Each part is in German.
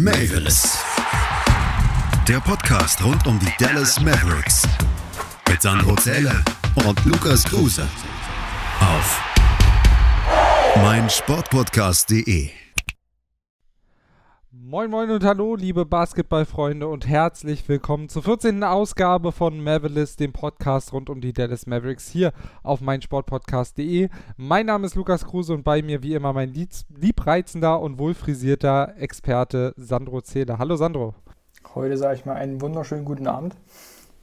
Mavis. Der Podcast rund um die Dallas Mavericks. Mit Sandro Zähler und Lukas Kruse. Auf meinsportpodcast.de. Moin Moin und Hallo, liebe Basketballfreunde und herzlich willkommen zur 14. Ausgabe von Mavericks, dem Podcast rund um die Dallas Mavericks hier auf meinsportpodcast.de. Mein Name ist Lukas Kruse und bei mir wie immer mein liebreizender und wohlfrisierter Experte Sandro Zähler. Hallo Sandro. Heute sage ich mal einen wunderschönen guten Abend.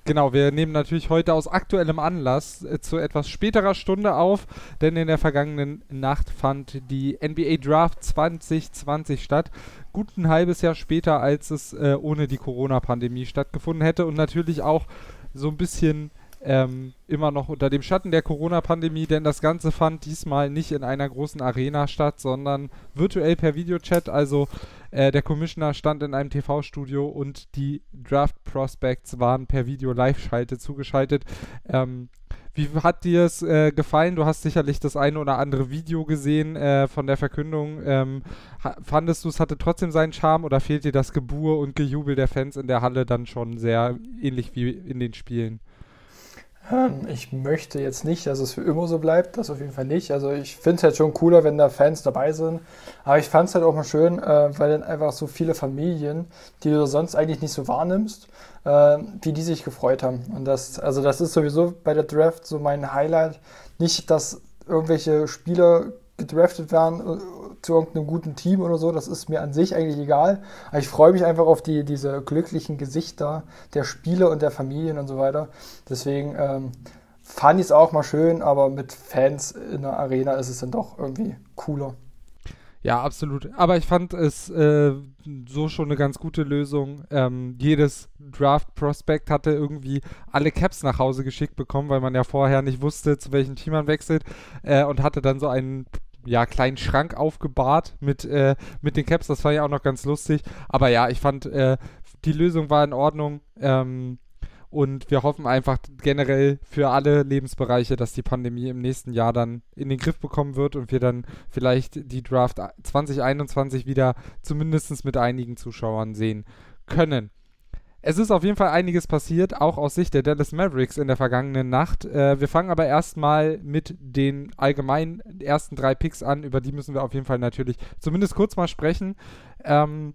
Genau, wir nehmen natürlich heute aus aktuellem Anlass äh, zu etwas späterer Stunde auf, denn in der vergangenen Nacht fand die NBA Draft 2020 statt. Gut ein halbes Jahr später, als es äh, ohne die Corona-Pandemie stattgefunden hätte und natürlich auch so ein bisschen ähm, immer noch unter dem Schatten der Corona-Pandemie, denn das Ganze fand diesmal nicht in einer großen Arena statt, sondern virtuell per Videochat. Also äh, der Commissioner stand in einem TV-Studio und die Draft Prospects waren per Video-Live-Schalte zugeschaltet. Ähm, wie hat dir es äh, gefallen? Du hast sicherlich das eine oder andere Video gesehen äh, von der Verkündung. Ähm, fandest du, es hatte trotzdem seinen Charme oder fehlt dir das Gebur und Gejubel der Fans in der Halle dann schon sehr ähnlich wie in den Spielen? Ähm, ich möchte jetzt nicht, dass es für immer so bleibt, das auf jeden Fall nicht. Also ich finde es halt schon cooler, wenn da Fans dabei sind. Aber ich fand es halt auch mal schön, äh, weil dann einfach so viele Familien, die du sonst eigentlich nicht so wahrnimmst, äh, wie die sich gefreut haben. Und das, also das ist sowieso bei der Draft so mein Highlight. Nicht, dass irgendwelche Spieler gedraftet werden zu irgendeinem guten Team oder so, das ist mir an sich eigentlich egal. Aber ich freue mich einfach auf die, diese glücklichen Gesichter der Spieler und der Familien und so weiter. Deswegen ähm, fand ich es auch mal schön, aber mit Fans in der Arena ist es dann doch irgendwie cooler. Ja, absolut. Aber ich fand es äh, so schon eine ganz gute Lösung. Ähm, jedes Draft-Prospect hatte irgendwie alle Caps nach Hause geschickt bekommen, weil man ja vorher nicht wusste, zu welchem Team man wechselt äh, und hatte dann so einen ja, kleinen Schrank aufgebahrt mit, äh, mit den Caps. Das war ja auch noch ganz lustig. Aber ja, ich fand, äh, die Lösung war in Ordnung. Ähm, und wir hoffen einfach generell für alle Lebensbereiche, dass die Pandemie im nächsten Jahr dann in den Griff bekommen wird und wir dann vielleicht die Draft 2021 wieder zumindest mit einigen Zuschauern sehen können. Es ist auf jeden Fall einiges passiert, auch aus Sicht der Dallas Mavericks in der vergangenen Nacht. Äh, wir fangen aber erstmal mit den allgemeinen ersten drei Picks an. Über die müssen wir auf jeden Fall natürlich zumindest kurz mal sprechen. Ähm,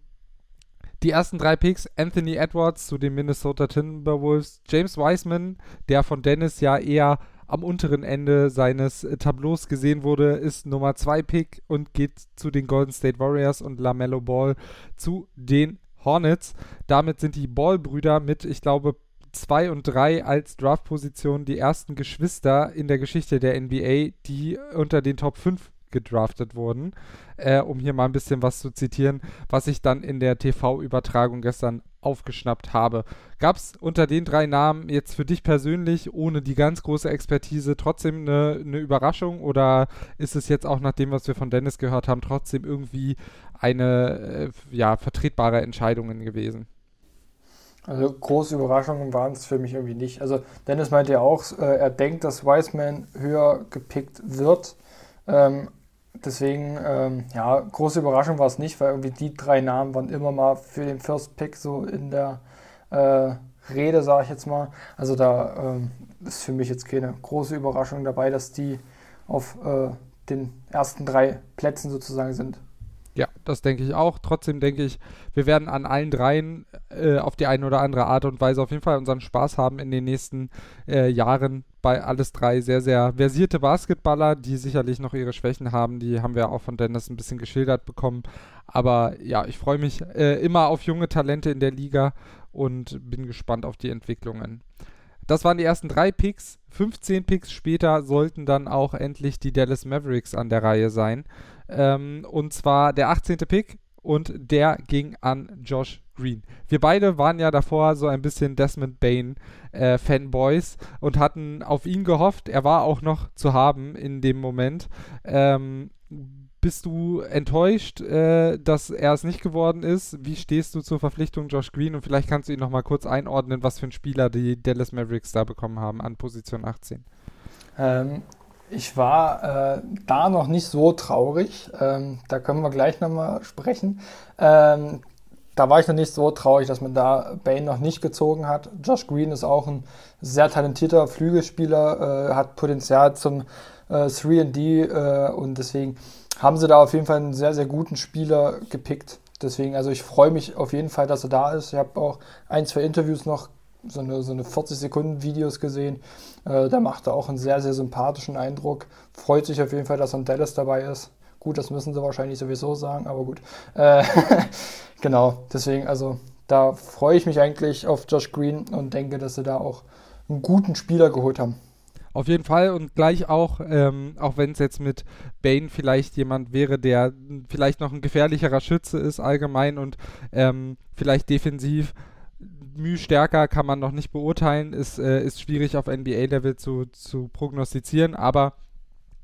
die ersten drei Picks, Anthony Edwards zu den Minnesota Timberwolves, James Wiseman, der von Dennis ja eher am unteren Ende seines Tableaus gesehen wurde, ist Nummer 2 Pick und geht zu den Golden State Warriors und LaMelo Ball zu den Hornets. Damit sind die Ball-Brüder mit, ich glaube, 2 und 3 als Draftposition die ersten Geschwister in der Geschichte der NBA, die unter den Top 5 gedraftet wurden. Äh, um hier mal ein bisschen was zu zitieren, was ich dann in der TV-Übertragung gestern aufgeschnappt habe. Gab es unter den drei Namen jetzt für dich persönlich, ohne die ganz große Expertise, trotzdem eine, eine Überraschung oder ist es jetzt auch nach dem, was wir von Dennis gehört haben, trotzdem irgendwie eine äh, ja, vertretbare Entscheidung gewesen? Also große Überraschungen waren es für mich irgendwie nicht. Also Dennis meinte ja auch, äh, er denkt, dass Wiseman höher gepickt wird. Ähm, deswegen, ähm, ja, große Überraschung war es nicht, weil irgendwie die drei Namen waren immer mal für den First Pick so in der äh, Rede, sage ich jetzt mal. Also da ähm, ist für mich jetzt keine große Überraschung dabei, dass die auf äh, den ersten drei Plätzen sozusagen sind. Ja, das denke ich auch. Trotzdem denke ich, wir werden an allen dreien äh, auf die eine oder andere Art und Weise auf jeden Fall unseren Spaß haben in den nächsten äh, Jahren bei alles drei sehr, sehr versierte Basketballer, die sicherlich noch ihre Schwächen haben. Die haben wir auch von Dennis ein bisschen geschildert bekommen. Aber ja, ich freue mich äh, immer auf junge Talente in der Liga und bin gespannt auf die Entwicklungen. Das waren die ersten drei Picks. 15 Picks später sollten dann auch endlich die Dallas Mavericks an der Reihe sein. Ähm, und zwar der 18. Pick und der ging an Josh Green. Wir beide waren ja davor so ein bisschen Desmond Bain äh, Fanboys und hatten auf ihn gehofft. Er war auch noch zu haben in dem Moment. Ähm, bist du enttäuscht, äh, dass er es nicht geworden ist? Wie stehst du zur Verpflichtung Josh Green? Und vielleicht kannst du ihn nochmal kurz einordnen, was für ein Spieler die Dallas Mavericks da bekommen haben an Position 18. Ähm, ich war äh, da noch nicht so traurig. Ähm, da können wir gleich nochmal sprechen. Ähm, da war ich noch nicht so traurig, dass man da Bane noch nicht gezogen hat. Josh Green ist auch ein sehr talentierter Flügelspieler, äh, hat Potenzial zum äh, 3D äh, und deswegen haben sie da auf jeden Fall einen sehr, sehr guten Spieler gepickt. Deswegen, also ich freue mich auf jeden Fall, dass er da ist. Ich habe auch ein, zwei Interviews noch, so eine, so eine 40 Sekunden Videos gesehen. Äh, da macht er auch einen sehr, sehr sympathischen Eindruck. Freut sich auf jeden Fall, dass er in Dallas dabei ist. Gut, das müssen sie wahrscheinlich sowieso sagen, aber gut. Äh, genau, deswegen, also da freue ich mich eigentlich auf Josh Green und denke, dass sie da auch einen guten Spieler geholt haben. Auf jeden Fall und gleich auch, ähm, auch wenn es jetzt mit Bane vielleicht jemand wäre, der vielleicht noch ein gefährlicherer Schütze ist allgemein und ähm, vielleicht defensiv müh stärker kann man noch nicht beurteilen, ist, äh, ist schwierig auf NBA-Level zu, zu prognostizieren, aber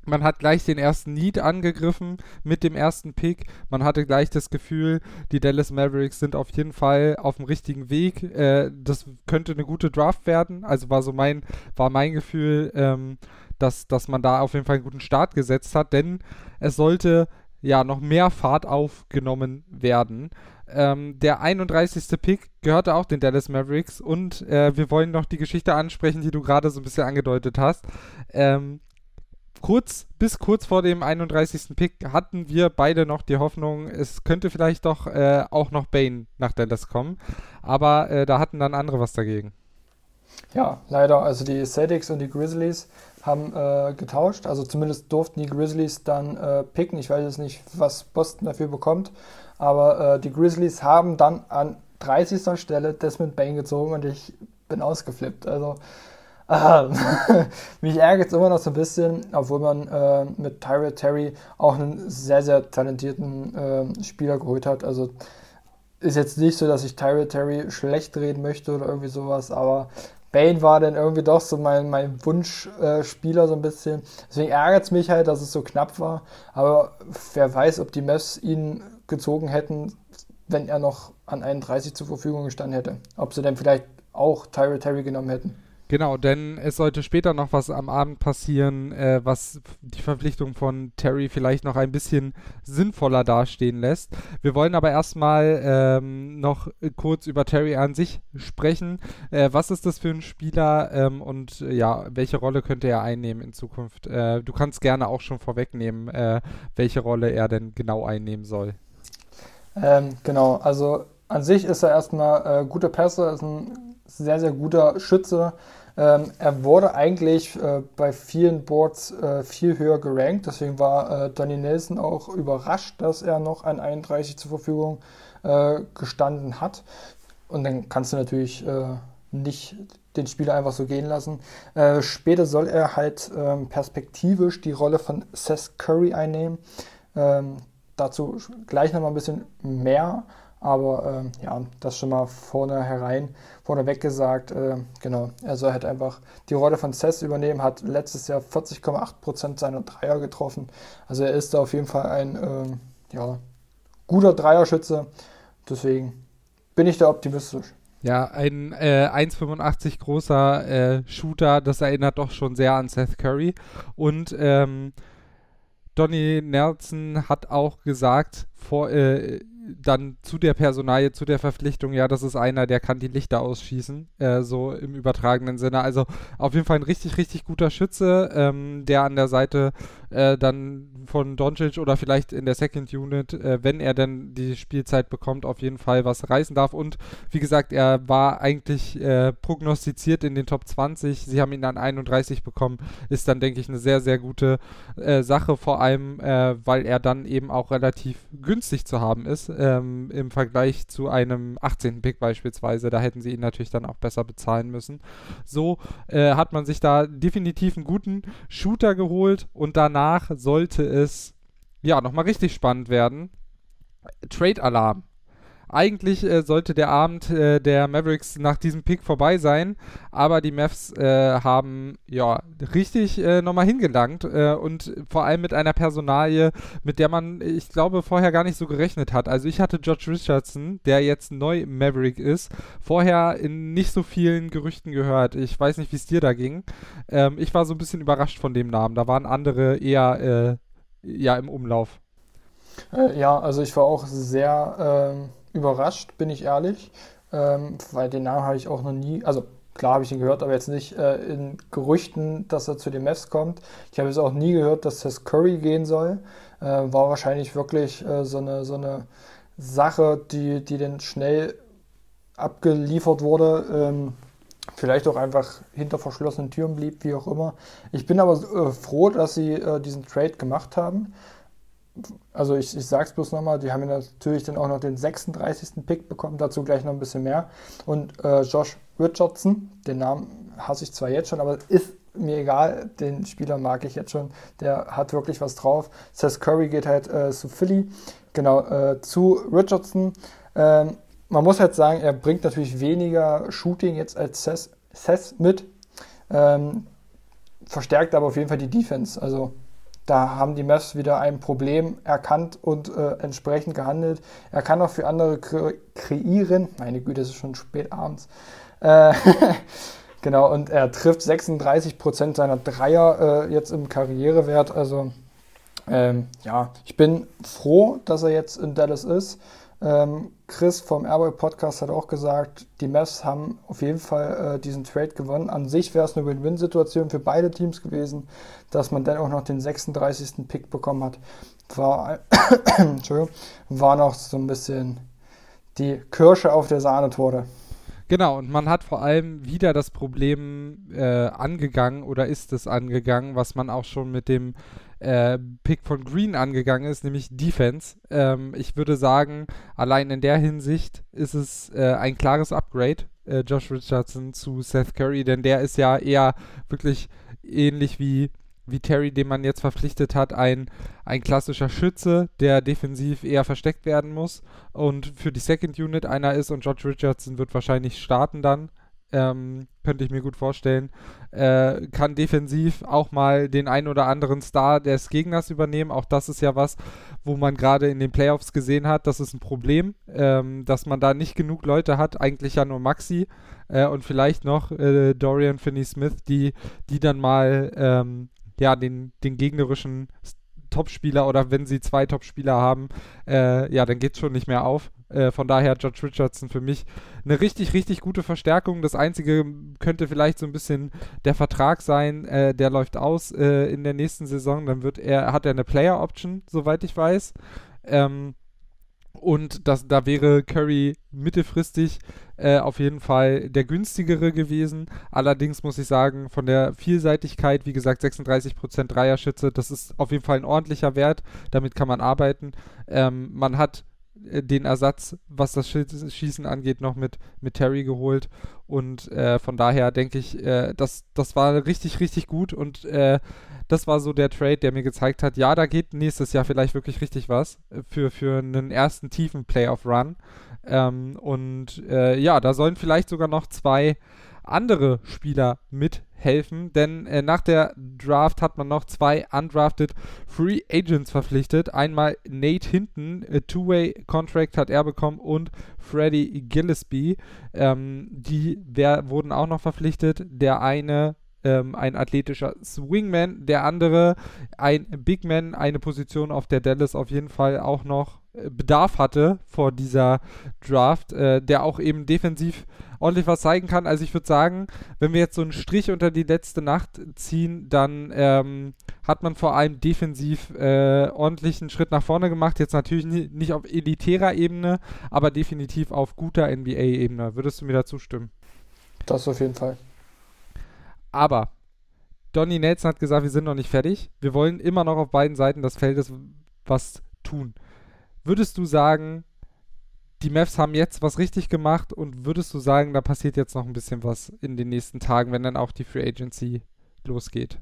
man hat gleich den ersten Need angegriffen mit dem ersten Pick. Man hatte gleich das Gefühl, die Dallas Mavericks sind auf jeden Fall auf dem richtigen Weg. Äh, das könnte eine gute Draft werden. Also war so mein, war mein Gefühl, ähm, dass, dass man da auf jeden Fall einen guten Start gesetzt hat, denn es sollte ja noch mehr Fahrt aufgenommen werden. Ähm, der 31. Pick gehörte auch den Dallas Mavericks und äh, wir wollen noch die Geschichte ansprechen, die du gerade so ein bisschen angedeutet hast. Ähm, kurz, bis kurz vor dem 31. Pick hatten wir beide noch die Hoffnung, es könnte vielleicht doch äh, auch noch Bane nach Dallas kommen. Aber äh, da hatten dann andere was dagegen. Ja, leider. Also die Celtics und die Grizzlies haben äh, getauscht. Also zumindest durften die Grizzlies dann äh, picken. Ich weiß jetzt nicht, was Boston dafür bekommt. Aber äh, die Grizzlies haben dann an 30. Stelle Desmond Bane gezogen und ich bin ausgeflippt. Also Ah, mich ärgert es immer noch so ein bisschen, obwohl man äh, mit Tyrell Terry auch einen sehr, sehr talentierten äh, Spieler geholt hat. Also ist jetzt nicht so, dass ich Tyrell Terry schlecht reden möchte oder irgendwie sowas, aber Bane war dann irgendwie doch so mein, mein Wunschspieler äh, so ein bisschen. Deswegen ärgert es mich halt, dass es so knapp war. Aber wer weiß, ob die Mavs ihn gezogen hätten, wenn er noch an 31 zur Verfügung gestanden hätte. Ob sie dann vielleicht auch Tyrell Terry genommen hätten. Genau, denn es sollte später noch was am Abend passieren, äh, was die Verpflichtung von Terry vielleicht noch ein bisschen sinnvoller dastehen lässt. Wir wollen aber erstmal ähm, noch kurz über Terry an sich sprechen. Äh, was ist das für ein Spieler ähm, und äh, ja, welche Rolle könnte er einnehmen in Zukunft? Äh, du kannst gerne auch schon vorwegnehmen, äh, welche Rolle er denn genau einnehmen soll. Ähm, genau, also an sich ist er erstmal äh, guter Pässe, ist ein sehr, sehr guter Schütze. Ähm, er wurde eigentlich äh, bei vielen Boards äh, viel höher gerankt, deswegen war äh, Donny Nelson auch überrascht, dass er noch an 31 zur Verfügung äh, gestanden hat. Und dann kannst du natürlich äh, nicht den Spieler einfach so gehen lassen. Äh, später soll er halt ähm, perspektivisch die Rolle von Seth Curry einnehmen. Ähm, dazu gleich nochmal ein bisschen mehr. Aber äh, ja, das schon mal vorne herein, vorneweg gesagt. Äh, genau, er soll halt einfach die Rolle von Cess übernehmen, hat letztes Jahr 40,8% seiner Dreier getroffen. Also er ist da auf jeden Fall ein äh, ja, guter Dreierschütze. Deswegen bin ich da optimistisch. Ja, ein äh, 1,85 großer äh, Shooter, das erinnert doch schon sehr an Seth Curry. Und ähm, Donny Nelson hat auch gesagt, vor, äh, dann zu der Personalie, zu der Verpflichtung, ja, das ist einer, der kann die Lichter ausschießen, äh, so im übertragenen Sinne. Also auf jeden Fall ein richtig, richtig guter Schütze, ähm, der an der Seite äh, dann von Doncic oder vielleicht in der Second Unit, äh, wenn er denn die Spielzeit bekommt, auf jeden Fall was reißen darf. Und wie gesagt, er war eigentlich äh, prognostiziert in den Top 20. Sie haben ihn an 31 bekommen. Ist dann, denke ich, eine sehr, sehr gute äh, Sache, vor allem, äh, weil er dann eben auch relativ günstig zu haben ist ähm, im Vergleich zu einem 18. Pick beispielsweise. Da hätten sie ihn natürlich dann auch besser bezahlen müssen. So äh, hat man sich da definitiv einen guten Shooter geholt und danach sollte es ja nochmal richtig spannend werden. Trade-Alarm. Eigentlich äh, sollte der Abend äh, der Mavericks nach diesem Pick vorbei sein, aber die Mavs äh, haben ja richtig äh, nochmal hingelangt äh, und vor allem mit einer Personalie, mit der man, ich glaube, vorher gar nicht so gerechnet hat. Also ich hatte George Richardson, der jetzt neu Maverick ist, vorher in nicht so vielen Gerüchten gehört. Ich weiß nicht, wie es dir da ging. Ähm, ich war so ein bisschen überrascht von dem Namen. Da waren andere eher äh, ja im Umlauf. ja, also ich war auch sehr ähm, überrascht, bin ich ehrlich, ähm, weil den Namen habe ich auch noch nie, also klar habe ich ihn gehört, aber jetzt nicht äh, in Gerüchten, dass er zu den Mavs kommt. Ich habe es auch nie gehört, dass Seth Curry gehen soll. Äh, war wahrscheinlich wirklich äh, so, eine, so eine Sache, die, die dann schnell abgeliefert wurde. Ähm, vielleicht auch einfach hinter verschlossenen Türen blieb, wie auch immer. Ich bin aber äh, froh, dass sie äh, diesen Trade gemacht haben. Also ich, ich sage es bloß nochmal, die haben ja natürlich dann auch noch den 36. Pick bekommen, dazu gleich noch ein bisschen mehr. Und äh, Josh Richardson, den Namen hasse ich zwar jetzt schon, aber ist mir egal, den Spieler mag ich jetzt schon, der hat wirklich was drauf. Seth Curry geht halt äh, zu Philly, genau, äh, zu Richardson. Ähm, man muss halt sagen, er bringt natürlich weniger Shooting jetzt als Seth, Seth mit, ähm, verstärkt aber auf jeden Fall die Defense. Also da haben die Mavs wieder ein Problem erkannt und äh, entsprechend gehandelt. Er kann auch für andere kre kreieren. Meine Güte, es ist schon spät abends. Äh, genau, und er trifft 36% seiner Dreier äh, jetzt im Karrierewert. Also ähm, ja, ich bin froh, dass er jetzt in Dallas ist. Ähm, Chris vom Airboy Podcast hat auch gesagt, die Mavs haben auf jeden Fall äh, diesen Trade gewonnen. An sich wäre es eine Win-Win-Situation für beide Teams gewesen, dass man dann auch noch den 36. Pick bekommen hat. War, war noch so ein bisschen die Kirsche auf der Sahnetorte. Genau, und man hat vor allem wieder das Problem äh, angegangen oder ist es angegangen, was man auch schon mit dem äh, Pick von Green angegangen ist, nämlich Defense. Ähm, ich würde sagen, allein in der Hinsicht ist es äh, ein klares Upgrade, äh, Josh Richardson zu Seth Curry, denn der ist ja eher wirklich ähnlich wie, wie Terry, den man jetzt verpflichtet hat, ein, ein klassischer Schütze, der defensiv eher versteckt werden muss und für die Second Unit einer ist und Josh Richardson wird wahrscheinlich starten dann ähm, könnte ich mir gut vorstellen. Äh, kann defensiv auch mal den ein oder anderen Star des Gegners übernehmen. Auch das ist ja was, wo man gerade in den Playoffs gesehen hat, das ist ein Problem, ähm, dass man da nicht genug Leute hat, eigentlich ja nur Maxi äh, und vielleicht noch äh, Dorian Finney-Smith, die, die dann mal ähm, ja, den, den gegnerischen Topspieler oder wenn sie zwei Topspieler haben, äh, ja, dann geht es schon nicht mehr auf. Äh, von daher George Richardson für mich eine richtig, richtig gute Verstärkung. Das Einzige könnte vielleicht so ein bisschen der Vertrag sein, äh, der läuft aus äh, in der nächsten Saison. Dann wird er, hat er eine Player Option, soweit ich weiß. Ähm, und das, da wäre Curry mittelfristig äh, auf jeden Fall der günstigere gewesen. Allerdings muss ich sagen, von der Vielseitigkeit, wie gesagt, 36% Dreierschütze, das ist auf jeden Fall ein ordentlicher Wert. Damit kann man arbeiten. Ähm, man hat den Ersatz, was das Schießen angeht, noch mit, mit Terry geholt. Und äh, von daher denke ich, äh, das, das war richtig, richtig gut. Und äh, das war so der Trade, der mir gezeigt hat, ja, da geht nächstes Jahr vielleicht wirklich richtig was äh, für, für einen ersten tiefen Playoff-Run. Ähm, und äh, ja, da sollen vielleicht sogar noch zwei andere Spieler mithelfen, denn äh, nach der Draft hat man noch zwei undrafted Free Agents verpflichtet. Einmal Nate Hinton, Two-Way-Contract hat er bekommen und Freddie Gillespie. Ähm, die wer, wurden auch noch verpflichtet. Der eine ähm, ein athletischer Swingman, der andere ein Big Man, eine Position, auf der Dallas auf jeden Fall auch noch äh, Bedarf hatte vor dieser Draft, äh, der auch eben defensiv ordentlich was zeigen kann. Also ich würde sagen, wenn wir jetzt so einen Strich unter die letzte Nacht ziehen, dann ähm, hat man vor allem defensiv äh, ordentlich einen Schritt nach vorne gemacht. Jetzt natürlich nicht auf elitärer Ebene, aber definitiv auf guter NBA-Ebene. Würdest du mir dazu stimmen? Das auf jeden Fall. Aber Donny Nelson hat gesagt, wir sind noch nicht fertig. Wir wollen immer noch auf beiden Seiten des Feldes was tun. Würdest du sagen, die Mavs haben jetzt was richtig gemacht und würdest du sagen, da passiert jetzt noch ein bisschen was in den nächsten Tagen, wenn dann auch die Free Agency losgeht?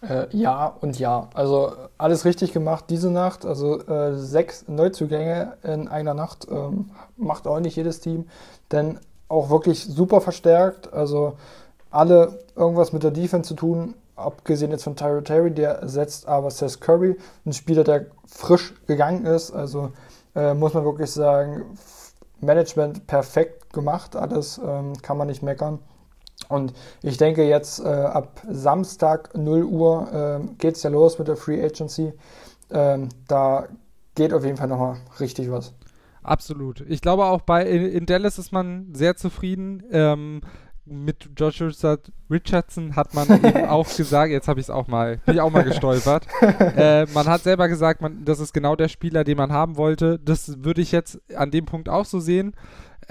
Äh, ja und ja. Also alles richtig gemacht diese Nacht. Also äh, sechs Neuzugänge in einer Nacht ähm, macht auch nicht jedes Team. Denn auch wirklich super verstärkt. Also alle irgendwas mit der Defense zu tun, abgesehen jetzt von Tyro Terry, der setzt aber Seth Curry, ein Spieler, der frisch gegangen ist. Also äh, muss man wirklich sagen, Management perfekt gemacht, alles ähm, kann man nicht meckern. Und ich denke jetzt äh, ab Samstag 0 Uhr äh, geht es ja los mit der Free Agency. Ähm, da geht auf jeden Fall nochmal richtig was. Absolut. Ich glaube auch bei in, in Dallas ist man sehr zufrieden. Ähm, mit Josh Richardson hat man eben auch gesagt, jetzt habe ich es auch mal, bin ich auch mal gestolpert. äh, man hat selber gesagt, man, das ist genau der Spieler, den man haben wollte. Das würde ich jetzt an dem Punkt auch so sehen.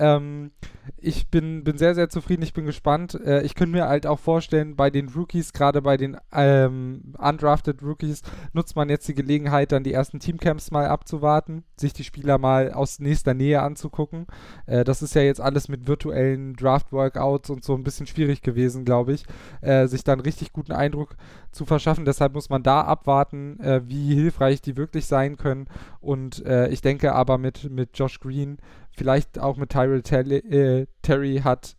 Ähm, ich bin, bin sehr, sehr zufrieden, ich bin gespannt. Äh, ich könnte mir halt auch vorstellen, bei den Rookies, gerade bei den ähm, undrafted Rookies, nutzt man jetzt die Gelegenheit, dann die ersten Teamcamps mal abzuwarten, sich die Spieler mal aus nächster Nähe anzugucken. Äh, das ist ja jetzt alles mit virtuellen Draft-Workouts und so ein bisschen schwierig gewesen, glaube ich, äh, sich dann richtig guten Eindruck zu verschaffen. Deshalb muss man da abwarten, äh, wie hilfreich die wirklich sein können. Und äh, ich denke aber mit, mit Josh Green Vielleicht auch mit Tyrell Terry, äh, Terry hat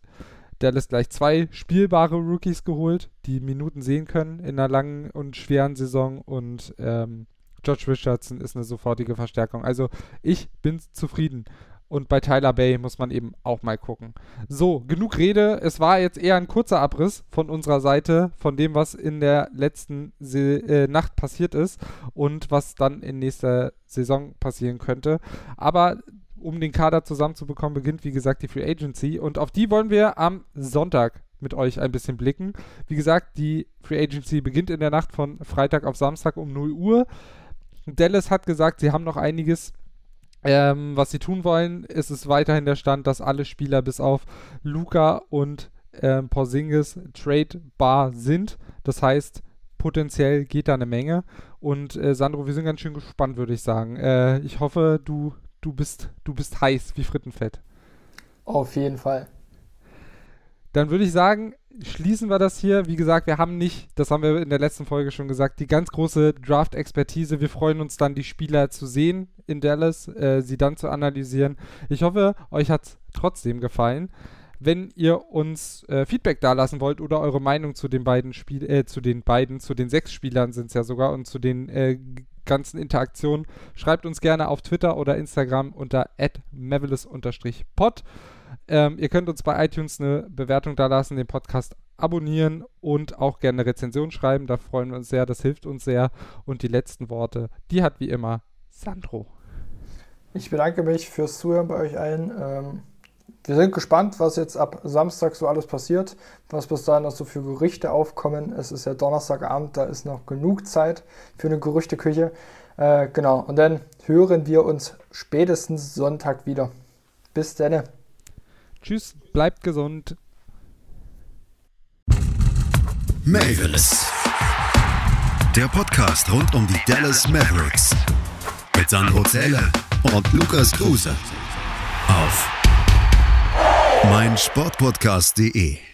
Dallas gleich zwei spielbare Rookies geholt, die Minuten sehen können in einer langen und schweren Saison und ähm, George Richardson ist eine sofortige Verstärkung. Also ich bin zufrieden. Und bei Tyler Bay muss man eben auch mal gucken. So, genug Rede. Es war jetzt eher ein kurzer Abriss von unserer Seite, von dem, was in der letzten Se äh, Nacht passiert ist und was dann in nächster Saison passieren könnte. Aber um den Kader zusammenzubekommen, beginnt wie gesagt die Free Agency und auf die wollen wir am Sonntag mit euch ein bisschen blicken. Wie gesagt, die Free Agency beginnt in der Nacht von Freitag auf Samstag um 0 Uhr. Dallas hat gesagt, sie haben noch einiges, ähm, was sie tun wollen. Es ist weiterhin der Stand, dass alle Spieler bis auf Luca und ähm, Porzingis tradebar sind. Das heißt, potenziell geht da eine Menge. Und äh, Sandro, wir sind ganz schön gespannt, würde ich sagen. Äh, ich hoffe, du du bist, du bist heiß wie Frittenfett. Auf jeden Fall. Dann würde ich sagen, schließen wir das hier. Wie gesagt, wir haben nicht, das haben wir in der letzten Folge schon gesagt, die ganz große Draft-Expertise. Wir freuen uns dann, die Spieler zu sehen in Dallas, äh, sie dann zu analysieren. Ich hoffe, euch hat es trotzdem gefallen. Wenn ihr uns äh, Feedback dalassen wollt oder eure Meinung zu den beiden Spiel äh, zu den beiden, zu den sechs Spielern sind es ja sogar und zu den äh, ganzen Interaktionen. Schreibt uns gerne auf Twitter oder Instagram unter mavelis-pod. Ähm, ihr könnt uns bei iTunes eine Bewertung da lassen, den Podcast abonnieren und auch gerne eine Rezension schreiben. Da freuen wir uns sehr, das hilft uns sehr. Und die letzten Worte, die hat wie immer Sandro. Ich bedanke mich fürs Zuhören bei euch allen. Ähm wir sind gespannt, was jetzt ab Samstag so alles passiert, was bis dahin noch so für Gerüchte aufkommen. Es ist ja Donnerstagabend, da ist noch genug Zeit für eine Gerüchteküche. Äh, genau, und dann hören wir uns spätestens Sonntag wieder. Bis dann. Tschüss, bleibt gesund. Mavis. Der Podcast rund um die Dallas Mavericks. Mit Sandro Zähler und Lukas Kruse. Auf mein Sportpodcast.de